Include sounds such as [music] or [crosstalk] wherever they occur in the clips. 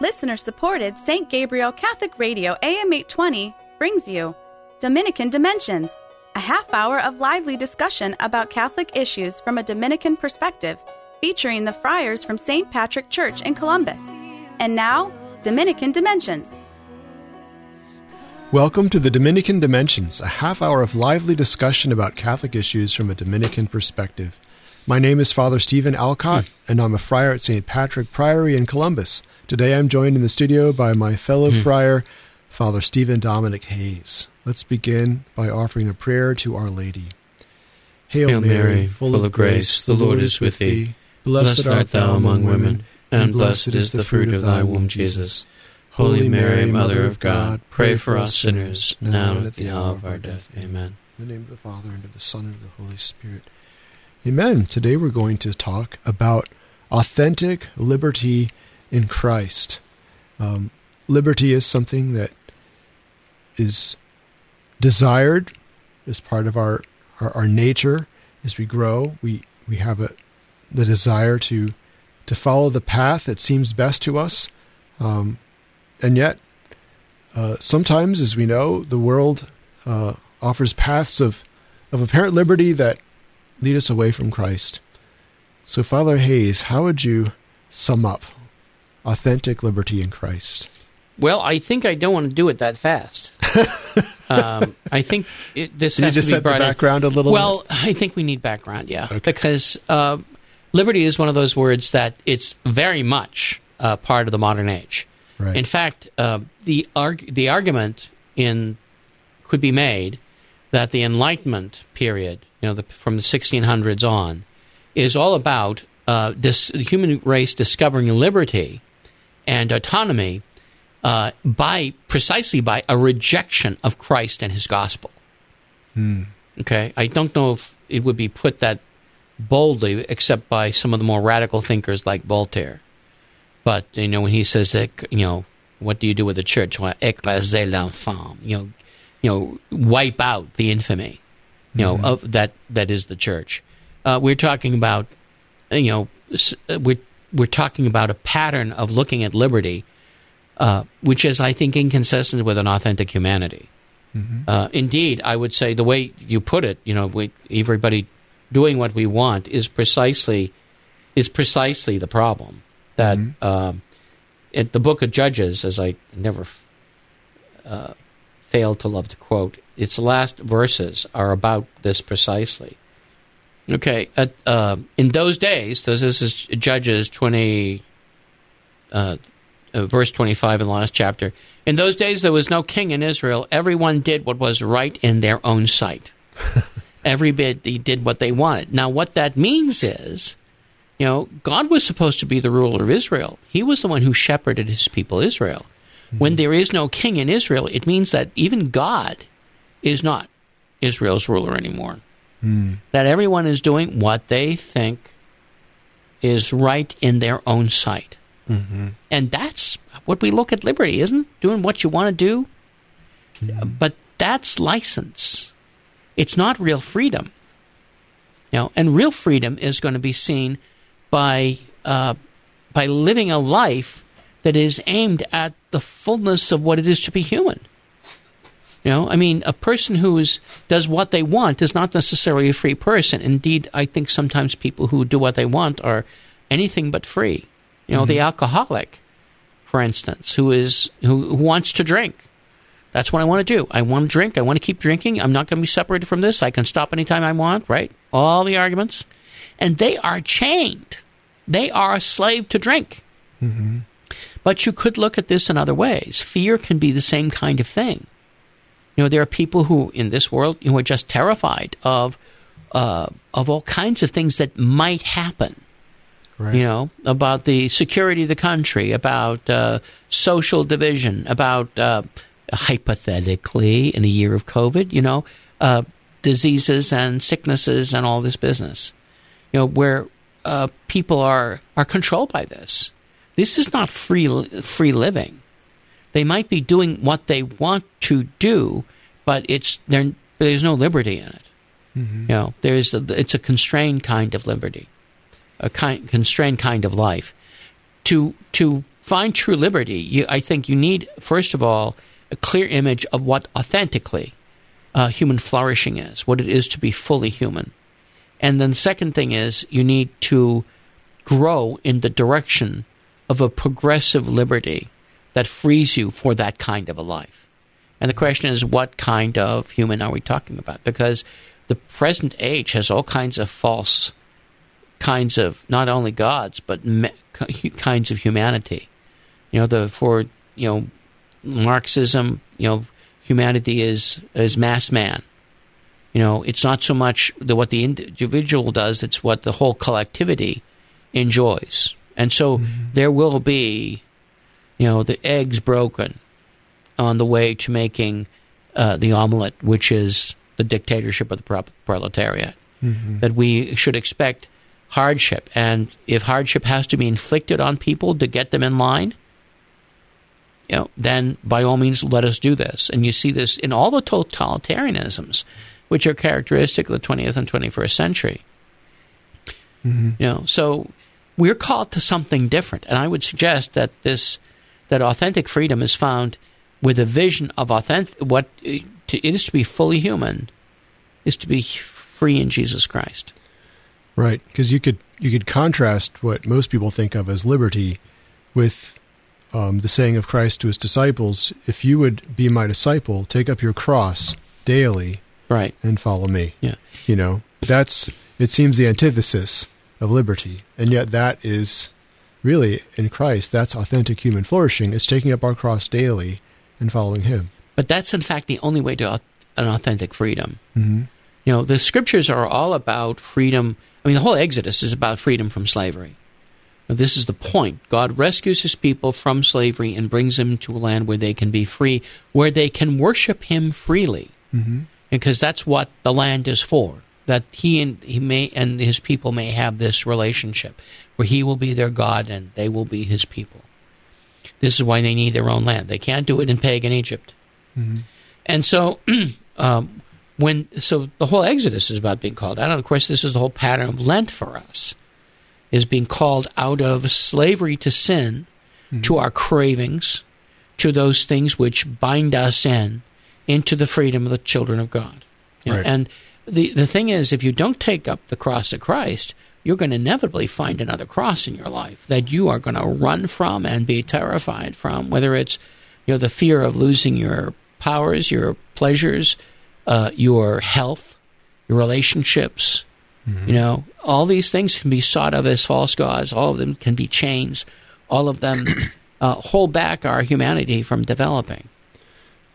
Listener supported St. Gabriel Catholic Radio AM 820 brings you Dominican Dimensions, a half hour of lively discussion about Catholic issues from a Dominican perspective, featuring the friars from St. Patrick Church in Columbus. And now, Dominican Dimensions. Welcome to the Dominican Dimensions, a half hour of lively discussion about Catholic issues from a Dominican perspective. My name is Father Stephen Alcott, and I'm a friar at St. Patrick Priory in Columbus. Today I'm joined in the studio by my fellow mm. friar, Father Stephen Dominic Hayes. Let's begin by offering a prayer to Our Lady. Hail, Hail Mary, full of grace, the Lord is with thee. Blessed art thou among women, and blessed is the fruit of thy womb, Jesus. Holy Mary, Mother of God, pray for us sinners, now and at the hour of our death. Amen. In the name of the Father, and of the Son, and of the Holy Spirit. Amen. Today we're going to talk about authentic liberty in Christ. Um, liberty is something that is desired as part of our, our, our, nature as we grow. We, we have a, the desire to, to follow the path that seems best to us. Um, and yet, uh, sometimes, as we know, the world uh, offers paths of, of apparent liberty that lead us away from Christ. So, Father Hayes, how would you sum up authentic liberty in Christ? Well, I think I don't want to do it that fast. [laughs] um, I think it, this Can has you just to be set brought the background in. a little. Well, bit? I think we need background, yeah, okay. because uh, liberty is one of those words that it's very much uh, part of the modern age. Right. In fact, uh, the arg- the argument in could be made that the Enlightenment period, you know, the, from the 1600s on, is all about uh, this, the human race discovering liberty and autonomy uh, by precisely by a rejection of Christ and His gospel. Hmm. Okay, I don't know if it would be put that boldly, except by some of the more radical thinkers like Voltaire. But you know, when he says that, you know, what do you do with the church? Well, écrasez l'infâme. You know, you know, wipe out the infamy. You know, mm-hmm. of that that is the church. Uh, we're talking about, you know, we're we're talking about a pattern of looking at liberty, uh, which is, I think, inconsistent with an authentic humanity. Mm-hmm. Uh, indeed, I would say the way you put it, you know, we, everybody doing what we want is precisely is precisely the problem. That mm-hmm. In the Book of Judges, as I never uh, fail to love to quote, its last verses are about this precisely. Okay, uh, uh, in those days, this is Judges 20, uh, uh, verse 25 in the last chapter. In those days, there was no king in Israel. Everyone did what was right in their own sight. [laughs] Every bit they did what they wanted. Now, what that means is, you know, God was supposed to be the ruler of Israel. He was the one who shepherded his people Israel. Mm-hmm. When there is no king in Israel, it means that even God is not Israel's ruler anymore. Mm. That everyone is doing what they think is right in their own sight. Mm-hmm. And that's what we look at liberty, isn't doing what you want to do. Mm-hmm. But that's license. It's not real freedom. You know, and real freedom is going to be seen by uh, by living a life that is aimed at the fullness of what it is to be human. You know, I mean, a person who is, does what they want is not necessarily a free person. Indeed, I think sometimes people who do what they want are anything but free. You know, mm-hmm. the alcoholic, for instance, who is who, who wants to drink. That's what I want to do. I want to drink. I want to keep drinking. I'm not going to be separated from this. I can stop anytime I want, right? All the arguments. And they are chained. They are a slave to drink. Mm-hmm. But you could look at this in other ways. Fear can be the same kind of thing. You know, there are people who in this world who are just terrified of uh, of all kinds of things that might happen. Right. You know, about the security of the country, about uh, social division, about uh, hypothetically in a year of COVID, you know, uh, diseases and sicknesses and all this business. You know, where uh, people are are controlled by this. This is not free free living. They might be doing what they want to do, but it's there's no liberty in it. Mm-hmm. You know, there's a, it's a constrained kind of liberty, a kind, constrained kind of life. To to find true liberty, you, I think you need, first of all, a clear image of what authentically uh, human flourishing is, what it is to be fully human. And then the second thing is you need to grow in the direction of a progressive liberty that frees you for that kind of a life. And the question is, what kind of human are we talking about? Because the present age has all kinds of false kinds of not only gods but me, kinds of humanity. You know, the for you know Marxism, you know, humanity is is mass man. You know, it's not so much the, what the individual does; it's what the whole collectivity enjoys. And so mm-hmm. there will be, you know, the eggs broken on the way to making uh, the omelet, which is the dictatorship of the proletariat. Mm-hmm. That we should expect hardship, and if hardship has to be inflicted on people to get them in line, you know, then by all means let us do this. And you see this in all the totalitarianisms, which are characteristic of the 20th and 21st century. Mm-hmm. You know, so we're called to something different, and I would suggest that this that authentic freedom is found with a vision of authentic what it is to be fully human is to be free in Jesus Christ. Right, because you could you could contrast what most people think of as liberty with um, the saying of Christ to his disciples: "If you would be my disciple, take up your cross daily, right, and follow me." Yeah, you know that's it seems the antithesis of liberty, and yet that is really in Christ. That's authentic human flourishing. Is taking up our cross daily and following Him. But that's in fact the only way to an authentic freedom. Mm-hmm. You know, the scriptures are all about freedom I mean, the whole Exodus is about freedom from slavery. Now, this is the point. God rescues his people from slavery and brings them to a land where they can be free, where they can worship him freely. Mm-hmm. Because that's what the land is for. That he and he may and his people may have this relationship where he will be their God and they will be his people. This is why they need their own land. They can't do it in pagan Egypt. Mm-hmm. And so [clears throat] um, when so the whole Exodus is about being called out. And of course, this is the whole pattern of Lent for us, is being called out of slavery to sin, mm-hmm. to our cravings, to those things which bind us in, into the freedom of the children of God. Right. And the the thing is, if you don't take up the cross of Christ, you're going to inevitably find another cross in your life that you are going to run from and be terrified from, whether it's you know the fear of losing your powers, your pleasures uh, your health, your relationships. Mm-hmm. You know, all these things can be sought of as false gods. All of them can be chains. All of them [clears throat] uh, hold back our humanity from developing.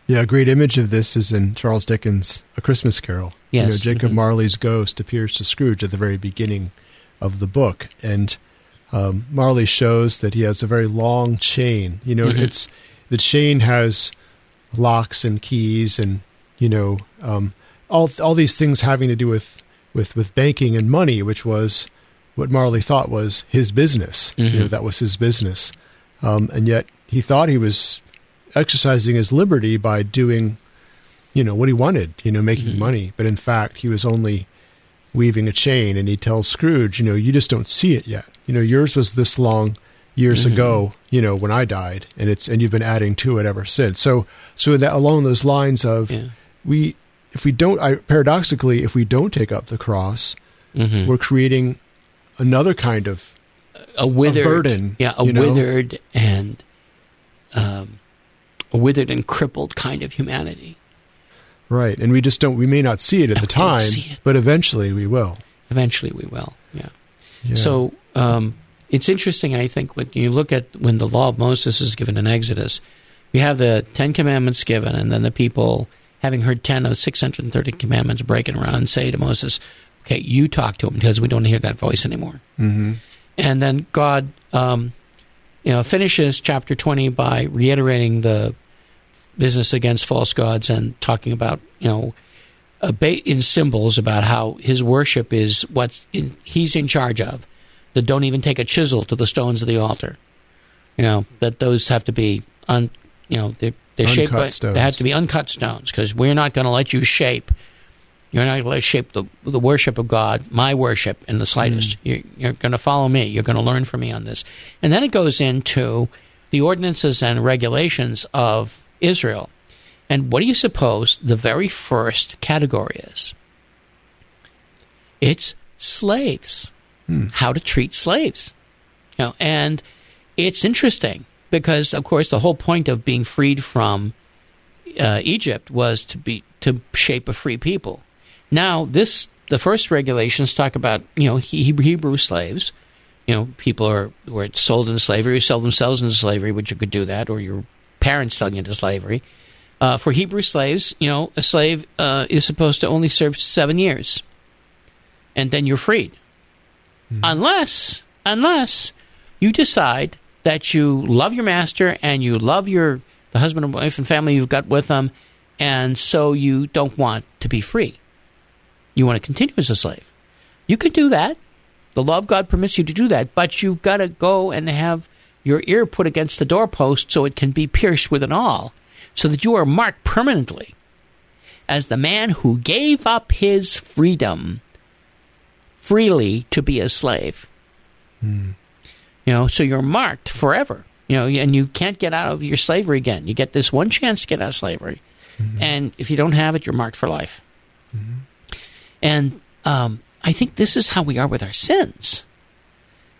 Yeah, a great image of this is in Charles Dickens' A Christmas Carol. Yes. You know, Jacob mm-hmm. Marley's ghost appears to Scrooge at the very beginning of the book, and um, Marley shows that he has a very long chain. You know, mm-hmm. it's the chain has locks and keys and you know, um, all all these things having to do with with with banking and money, which was what Marley thought was his business. Mm-hmm. You know, mm-hmm. that was his business, um, and yet he thought he was exercising his liberty by doing, you know, what he wanted. You know, making mm-hmm. money, but in fact, he was only weaving a chain. And he tells Scrooge, you know, you just don't see it yet. You know, yours was this long years mm-hmm. ago, you know, when I died, and it's and you've been adding to it ever since. So, so that along those lines of yeah we if we don't I, paradoxically if we don't take up the cross mm-hmm. we're creating another kind of a withered burden yeah a withered know? and um, a withered and crippled kind of humanity right and we just don't we may not see it at the time but eventually we will eventually we will yeah, yeah. so um, it's interesting i think when you look at when the law of moses is given in exodus you have the ten commandments given and then the people having heard 10 of 630 commandments, breaking around and say to Moses, okay, you talk to him because we don't hear that voice anymore. Mm-hmm. And then God, um, you know, finishes chapter 20 by reiterating the business against false gods and talking about, you know, a bait in symbols about how his worship is what he's in charge of. That don't even take a chisel to the stones of the altar. You know that those have to be un, you know they're they're shaped by, stones. They have to be uncut stones because we're not going to let you shape. You're not going to shape the the worship of God, my worship, in the slightest. Mm. You're, you're going to follow me. You're going to learn from me on this. And then it goes into the ordinances and regulations of Israel. And what do you suppose the very first category is? It's slaves. Hmm. How to treat slaves. You know, and it's interesting because, of course, the whole point of being freed from uh, Egypt was to be to shape a free people. Now, this the first regulations talk about you know Hebrew slaves. You know, people are were sold into slavery, who sell themselves into slavery, which you could do that, or your parents selling you into slavery. Uh, for Hebrew slaves, you know, a slave uh, is supposed to only serve seven years, and then you're freed, mm-hmm. unless unless you decide that you love your master and you love your the husband and wife and family you've got with them, and so you don't want to be free. You want to continue as a slave. You can do that. The law of God permits you to do that, but you've got to go and have your ear put against the doorpost so it can be pierced with an awl, so that you are marked permanently as the man who gave up his freedom freely to be a slave. Hmm. You know, so you're marked forever. You know, and you can't get out of your slavery again. You get this one chance to get out of slavery, mm-hmm. and if you don't have it, you're marked for life. Mm-hmm. And um, I think this is how we are with our sins.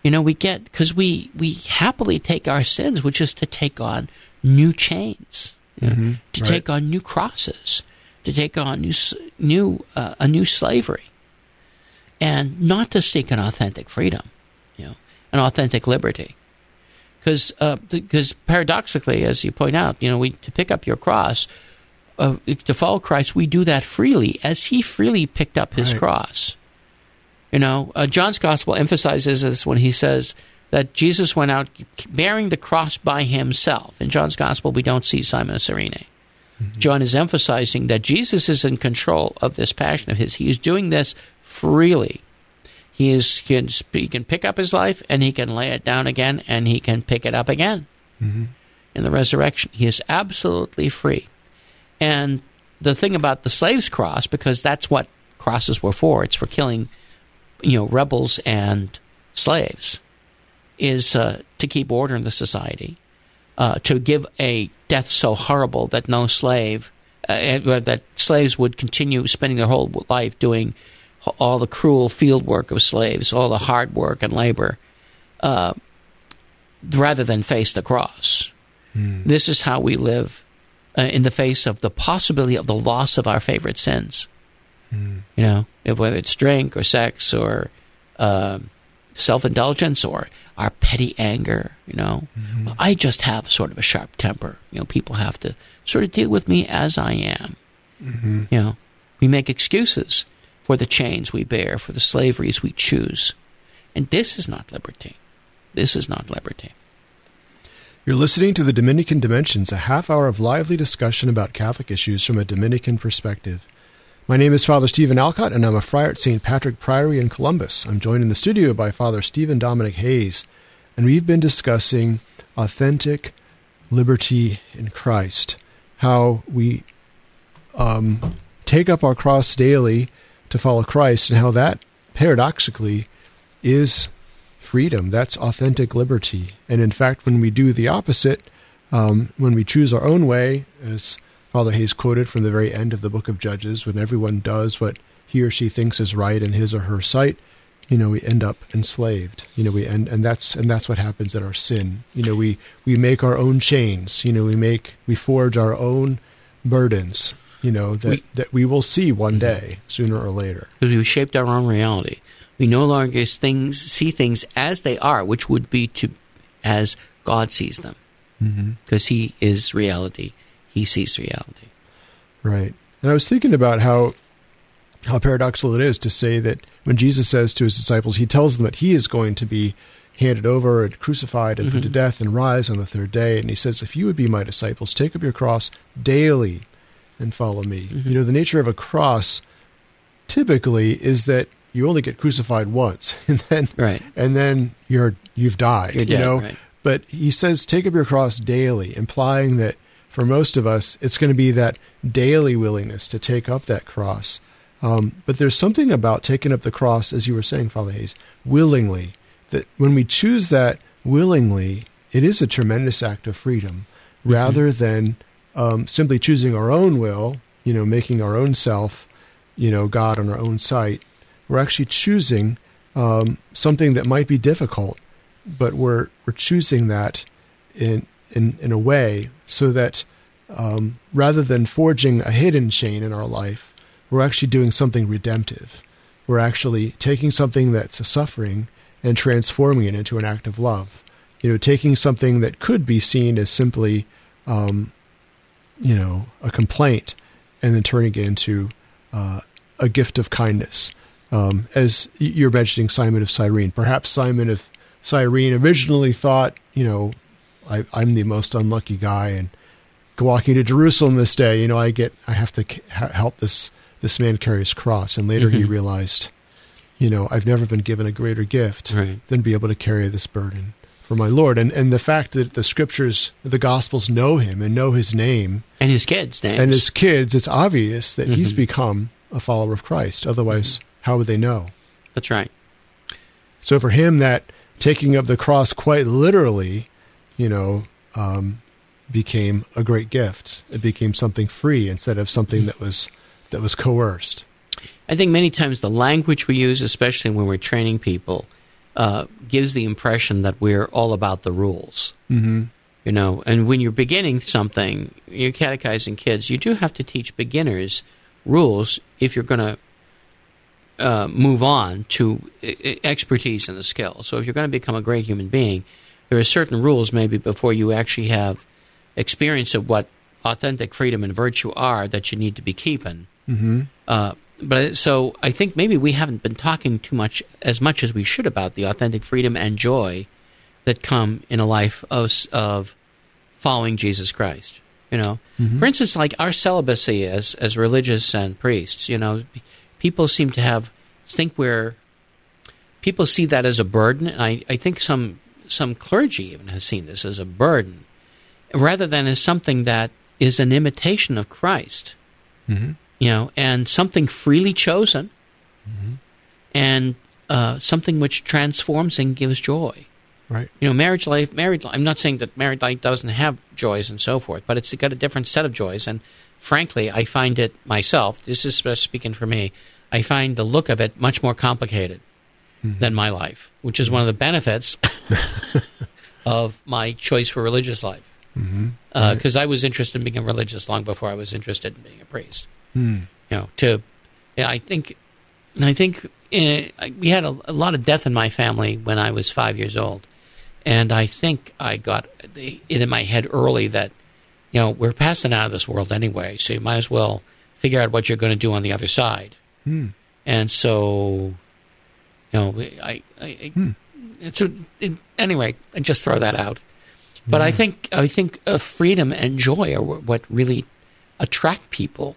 You know, we get because we we happily take our sins, which is to take on new chains, mm-hmm. know, to right. take on new crosses, to take on new new uh, a new slavery, and not to seek an authentic freedom, you know, an authentic liberty because because uh, paradoxically, as you point out, you know, we to pick up your cross, uh, to follow Christ, we do that freely, as He freely picked up His right. cross. You know, uh, John's gospel emphasizes this when he says that Jesus went out bearing the cross by Himself. In John's gospel, we don't see Simon of Cyrene. Mm-hmm. John is emphasizing that Jesus is in control of this passion of his. He is doing this freely. He is can he can pick up his life and he can lay it down again and he can pick it up again mm-hmm. in the resurrection. He is absolutely free. And the thing about the slaves' cross, because that's what crosses were for, it's for killing, you know, rebels and slaves, is uh, to keep order in the society, uh, to give a death so horrible that no slave, uh, that slaves would continue spending their whole life doing all the cruel field work of slaves, all the hard work and labor, uh, rather than face the cross. Mm. This is how we live uh, in the face of the possibility of the loss of our favorite sins. Mm. You know, whether it's drink or sex or uh, self indulgence or our petty anger. You know, mm-hmm. I just have sort of a sharp temper. You know, people have to sort of deal with me as I am. Mm-hmm. You know, we make excuses for the chains we bear, for the slaveries we choose. And this is not liberty. This is not liberty. You're listening to the Dominican Dimensions, a half hour of lively discussion about Catholic issues from a Dominican perspective. My name is Father Stephen Alcott, and I'm a friar at St. Patrick Priory in Columbus. I'm joined in the studio by Father Stephen Dominic Hayes, and we've been discussing authentic liberty in Christ, how we um, take up our cross daily to follow Christ, and how that paradoxically is freedom. That's authentic liberty. And in fact, when we do the opposite, um, when we choose our own way, as Father Hayes quoted from the very end of the book of Judges, when everyone does what he or she thinks is right in his or her sight, you know, we end up enslaved. You know, we end, and that's and that's what happens in our sin. You know, we we make our own chains. You know, we make we forge our own burdens you know that we, that we will see one mm-hmm. day sooner or later because we've shaped our own reality we no longer things see things as they are which would be to as god sees them because mm-hmm. he is reality he sees reality right and i was thinking about how how paradoxical it is to say that when jesus says to his disciples he tells them that he is going to be handed over and crucified and mm-hmm. put to mm-hmm. death and rise on the third day and he says if you would be my disciples take up your cross daily and follow me. Mm-hmm. You know, the nature of a cross typically is that you only get crucified once, [laughs] and then right. and then you're you've died. You're dead, you know, right. but he says take up your cross daily, implying that for most of us it's going to be that daily willingness to take up that cross. Um, but there's something about taking up the cross, as you were saying, Father Hayes, willingly. That when we choose that willingly, it is a tremendous act of freedom, mm-hmm. rather than um, simply choosing our own will, you know, making our own self, you know, God on our own sight. We're actually choosing um, something that might be difficult, but we're we're choosing that in in in a way so that um, rather than forging a hidden chain in our life, we're actually doing something redemptive. We're actually taking something that's a suffering and transforming it into an act of love. You know, taking something that could be seen as simply, um, you know, a complaint, and then turning it into uh, a gift of kindness. Um, as you're mentioning Simon of Cyrene, perhaps Simon of Cyrene originally thought, you know, I, am the most unlucky guy, and walking to Jerusalem this day, you know, I get, I have to help this this man carry his cross. And later mm-hmm. he realized, you know, I've never been given a greater gift right. than be able to carry this burden for my Lord. And and the fact that the scriptures, the gospels know him and know his name. And his kids' names. And his kids, it's obvious that mm-hmm. he's become a follower of Christ. Otherwise, mm-hmm. how would they know? That's right. So for him, that taking of the cross quite literally, you know, um, became a great gift. It became something free instead of something that was that was coerced. I think many times the language we use, especially when we're training people, uh, gives the impression that we're all about the rules. Mm-hmm. You know, and when you're beginning something, you're catechizing kids, you do have to teach beginners rules if you're going to uh, move on to expertise and the skill. So if you're going to become a great human being, there are certain rules maybe before you actually have experience of what authentic freedom and virtue are that you need to be keeping. Mm-hmm. Uh, but so I think maybe we haven't been talking too much as much as we should about the authentic freedom and joy that come in a life of of following Jesus Christ. You know, mm-hmm. for instance, like our celibacy as as religious and priests. You know, people seem to have think we're people see that as a burden, and I, I think some some clergy even has seen this as a burden, rather than as something that is an imitation of Christ. Mm-hmm you know, and something freely chosen, mm-hmm. and uh, something which transforms and gives joy. Right. You know, marriage life, married. life, I'm not saying that married life doesn't have joys and so forth, but it's got a different set of joys. And frankly, I find it myself. This is speaking for me. I find the look of it much more complicated mm-hmm. than my life, which is one of the benefits [laughs] of my choice for religious life. Because mm-hmm. uh, right. I was interested in being religious long before I was interested in being a priest. Hmm. You know, to I think I think uh, we had a, a, lot of death in my family when I was five years old, and I think I got it in my head early that you know we're passing out of this world anyway, so you might as well figure out what you're going to do on the other side. Hmm. And so, know, I, I hmm. it's a, it, anyway. I just throw that out. But yeah. I think I think uh, freedom and joy are what really attract people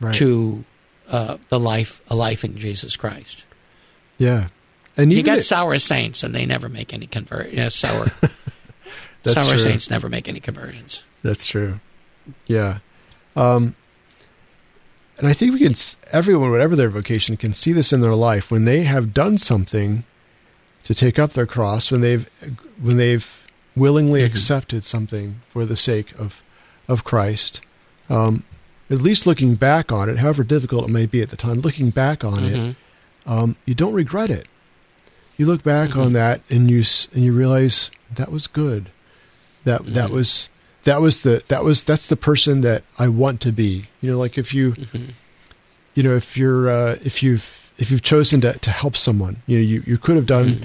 right. to uh, the life, a life in Jesus Christ. Yeah, and you got it, sour saints, and they never make any convert. Yeah, sour. [laughs] sour true. saints never make any conversions. That's true. Yeah, um, and I think we can. Everyone, whatever their vocation, can see this in their life when they have done something to take up their cross. When they've when they've willingly mm-hmm. accepted something for the sake of of Christ. Um, at least looking back on it, however difficult it may be at the time, looking back on mm-hmm. it, um, you don't regret it. You look back mm-hmm. on that and you and you realize that was good. That mm-hmm. that was that was the that was that's the person that I want to be. You know, like if you, mm-hmm. you know, if you're uh, if you've if you've chosen to to help someone, you know, you you could have done mm-hmm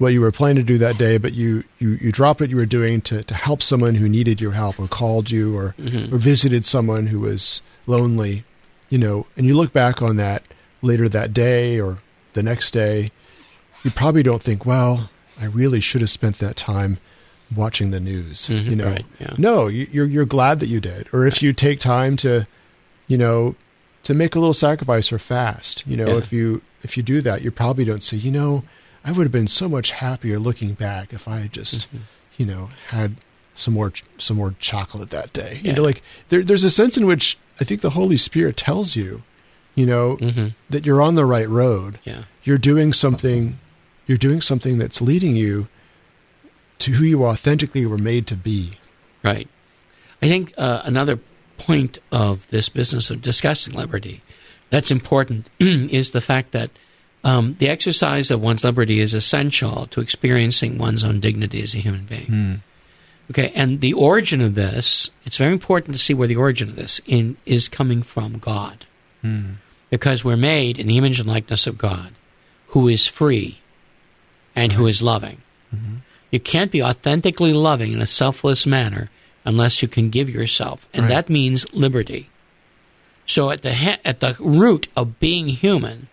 what you were planning to do that day, but you, you, you dropped what you were doing to, to help someone who needed your help or called you or, mm-hmm. or visited someone who was lonely, you know, and you look back on that later that day or the next day, you probably don't think, well, I really should have spent that time watching the news. Mm-hmm, you know, right, yeah. no, you're you're glad that you did. Or if you take time to, you know, to make a little sacrifice or fast, you know, yeah. if you if you do that, you probably don't say, you know, I would have been so much happier looking back if I had just, mm-hmm. you know, had some more some more chocolate that day. Yeah. You know, like there, there's a sense in which I think the Holy Spirit tells you, you know, mm-hmm. that you're on the right road. Yeah. You're doing something. You're doing something that's leading you to who you authentically were made to be. Right. I think uh, another point of this business of discussing liberty that's important [clears throat] is the fact that um, the exercise of one's liberty is essential to experiencing one's own dignity as a human being. Mm. Okay, and the origin of this, it's very important to see where the origin of this in, is coming from God. Mm. Because we're made in the image and likeness of God, who is free and who is loving. Mm-hmm. You can't be authentically loving in a selfless manner unless you can give yourself, and right. that means liberty. So at the he- at the root of being human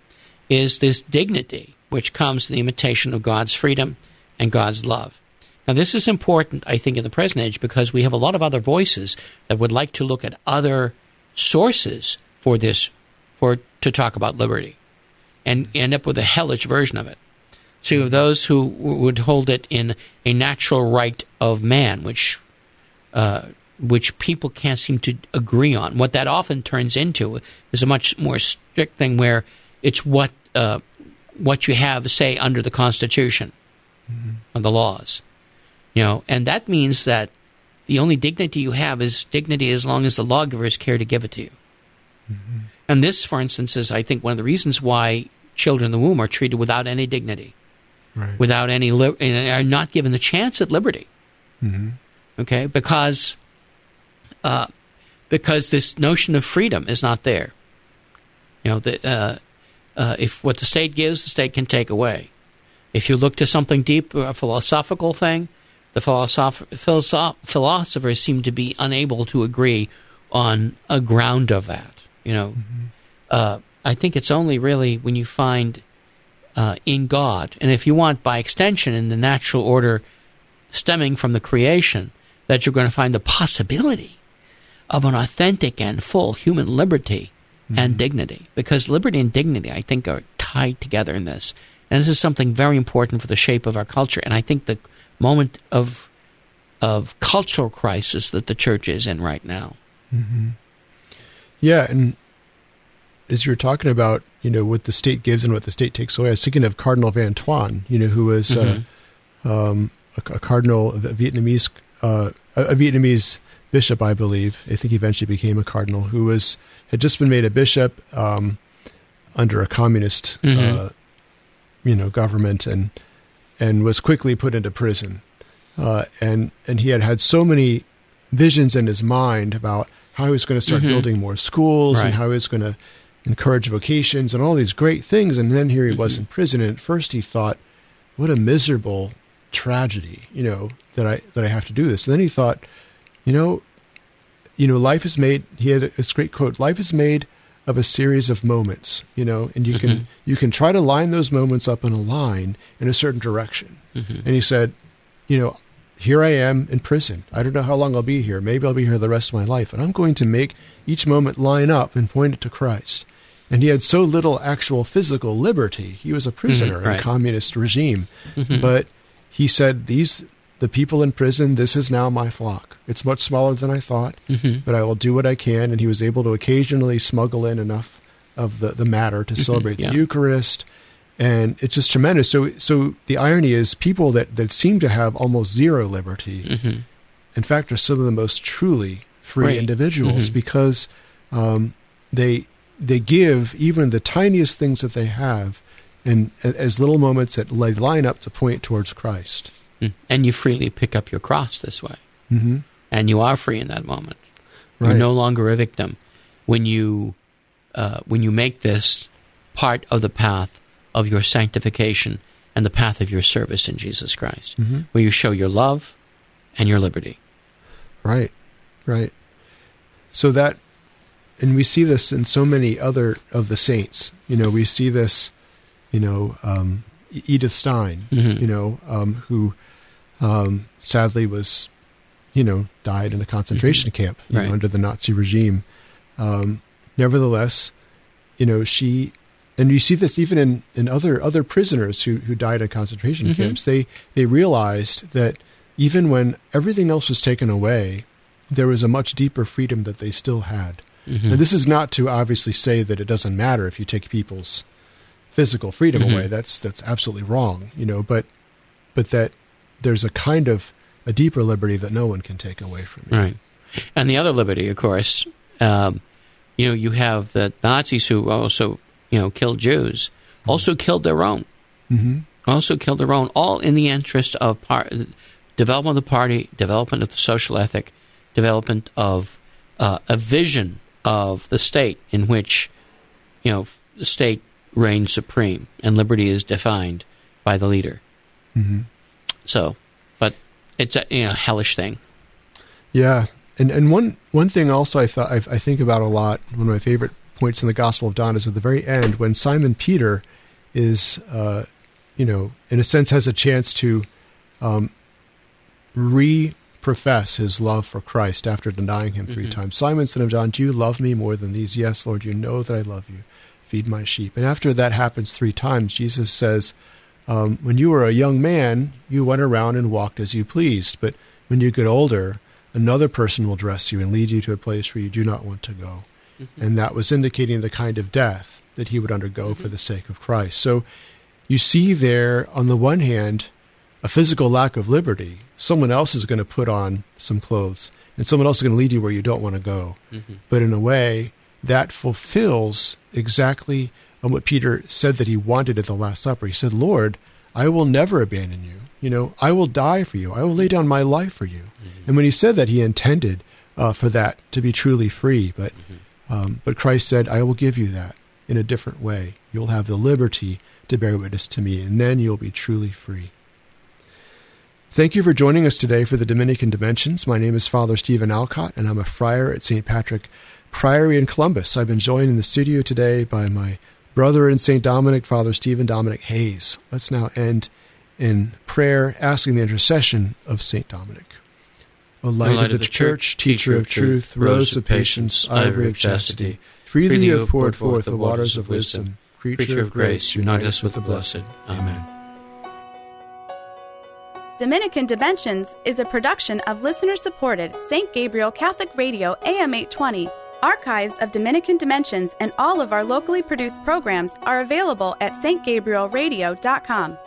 is this dignity, which comes to the imitation of God's freedom and God's love. Now, this is important, I think, in the present age because we have a lot of other voices that would like to look at other sources for this, for to talk about liberty, and end up with a hellish version of it. Have those who would hold it in a natural right of man, which uh, which people can't seem to agree on. What that often turns into is a much more strict thing where it's what uh, what you have, say, under the Constitution mm-hmm. or the laws. You know, and that means that the only dignity you have is dignity as long as the lawgivers care to give it to you. Mm-hmm. And this, for instance, is I think one of the reasons why children in the womb are treated without any dignity, right. without any li- are not given the chance at liberty. Mm-hmm. Okay, because uh, because this notion of freedom is not there. You know, the, uh, uh, if what the state gives, the state can take away. If you look to something deep, a philosophical thing, the philosoph- philosoph- philosophers seem to be unable to agree on a ground of that. You know, mm-hmm. uh, I think it's only really when you find uh, in God, and if you want, by extension, in the natural order stemming from the creation, that you're going to find the possibility of an authentic and full human liberty mm-hmm. and dignity. Because liberty and dignity, I think, are tied together in this. And this is something very important for the shape of our culture. And I think the moment of of cultural crisis that the church is in right now. Mm-hmm. Yeah, and as you were talking about, you know, what the state gives and what the state takes away, I was thinking of Cardinal Van Thuan, you know, who was mm-hmm. uh, um, a, a, cardinal, a Vietnamese, uh, a Vietnamese bishop, I believe. I think he eventually became a cardinal, who was had just been made a bishop um, under a communist, mm-hmm. uh, you know, government, and and was quickly put into prison. Uh, and and he had had so many visions in his mind about how he was going to start mm-hmm. building more schools right. and how he was going to encourage vocations and all these great things. And then here he mm-hmm. was in prison. And at first he thought, "What a miserable tragedy, you know, that I that I have to do this." And then he thought, you know, you know, life is made. He had this great quote: "Life is made of a series of moments." You know, and you mm-hmm. can you can try to line those moments up in a line in a certain direction. Mm-hmm. And he said, you know, here I am in prison. I don't know how long I'll be here. Maybe I'll be here the rest of my life, and I'm going to make each moment line up and point it to Christ. And he had so little actual physical liberty. He was a prisoner right. in a communist regime, Mhm. but he said these the people in prison this is now my flock it's much smaller than i thought Mhm. but i will do what i can and he was able to occasionally smuggle in enough of the, the matter to celebrate yeah. the eucharist and it's just tremendous so so the irony is people that that seem to have almost zero liberty Mhm. in fact are some of the most truly free Free. individuals because um, they they give even the tiniest things that they have and as little moments that lay- line up to point towards Christ. Mm. And you freely pick up your cross this way. Mm-hmm. And you are free in that moment. Right. You're no longer a victim when you uh, when you make this part of the path of your sanctification and the path of your service in Jesus Christ, Mhm. where you show your love and your liberty. Right, right. So that, and we see this in so many other of the saints. You know, we see this, you know, um, Edith Stein, Mhm. you know, um, who um, sadly was, you know, died in a concentration camp you know, under the Nazi regime. Um, nevertheless, you know, she, and you see this even in, in other other prisoners who, who died in concentration Mhm. camps. They they realized that even when everything else was taken away, there was a much deeper freedom that they still had. Mhm. And this is not to obviously say that it doesn't matter if you take people's physical freedom Mhm. away. That's that's absolutely wrong, you know. But but that there's a kind of a deeper liberty that no one can take away from you. Right. And the other liberty, of course, um, you know, you have the Nazis who also, you know, killed Jews, mm-hmm. also killed their own. Mm-hmm. Also killed their own, all in the interest of par- development of the party, development of the social ethic, development of uh, a vision of the state in which, you know, the state reigns supreme and liberty is defined by the leader. Mm-hmm. So, but it's a you know, hellish thing. Yeah, and and one one thing also I thought I, I, think about a lot. One of my favorite points in the Gospel of John is at the very end when Simon Peter is, uh, you know, in a sense has a chance to um, re-profess his love for Christ after denying him 3 mm-hmm. times. Simon, son of John, do you love me more than these? Yes, Lord, you know that I love you. Feed my sheep. And after that happens three times, Jesus says, um, "When you were a young man, you went around and walked as you pleased, but when you get older." another person will dress you and lead you to a place where you do not want to go. Mm-hmm. And that was indicating the kind of death that he would undergo mm-hmm. for the sake of Christ. So you see there, on the one hand, a physical lack of liberty. Someone else is going to put on some clothes, and someone else is going to lead you where you don't want to go. Mm-hmm. But in a way, that fulfills exactly what Peter said that he wanted at the Last Supper. He said, Lord, I will never abandon you. You know, I will die for you. I will lay down my life for you. Mm-hmm. And when he said that, he intended uh, for that to be truly free. But mm-hmm. um, but Christ said, I will give you that in a different way. You'll have the liberty to bear witness to me, and then you'll be truly free. Thank you for joining us today for the Dominican Dimensions. My name is Father Stephen Alcott, and I'm a friar at St. Patrick Priory in Columbus. I've been joined in the studio today by my brother in St. Dominic, Father Stephen Dominic Hayes. Let's now end in prayer, asking the intercession of St. Dominic. O light, light of, the, the church, teacher of truth, rose of patience, ivory of chastity, freely you have poured forth the waters of wisdom. Creature of grace, unite us with the blessed. Amen. Dominican Dimensions is a production of listener supported St. Gabriel Catholic Radio AM 820. Archives of Dominican Dimensions and all of our locally produced programs are available at stgabrielradio.com.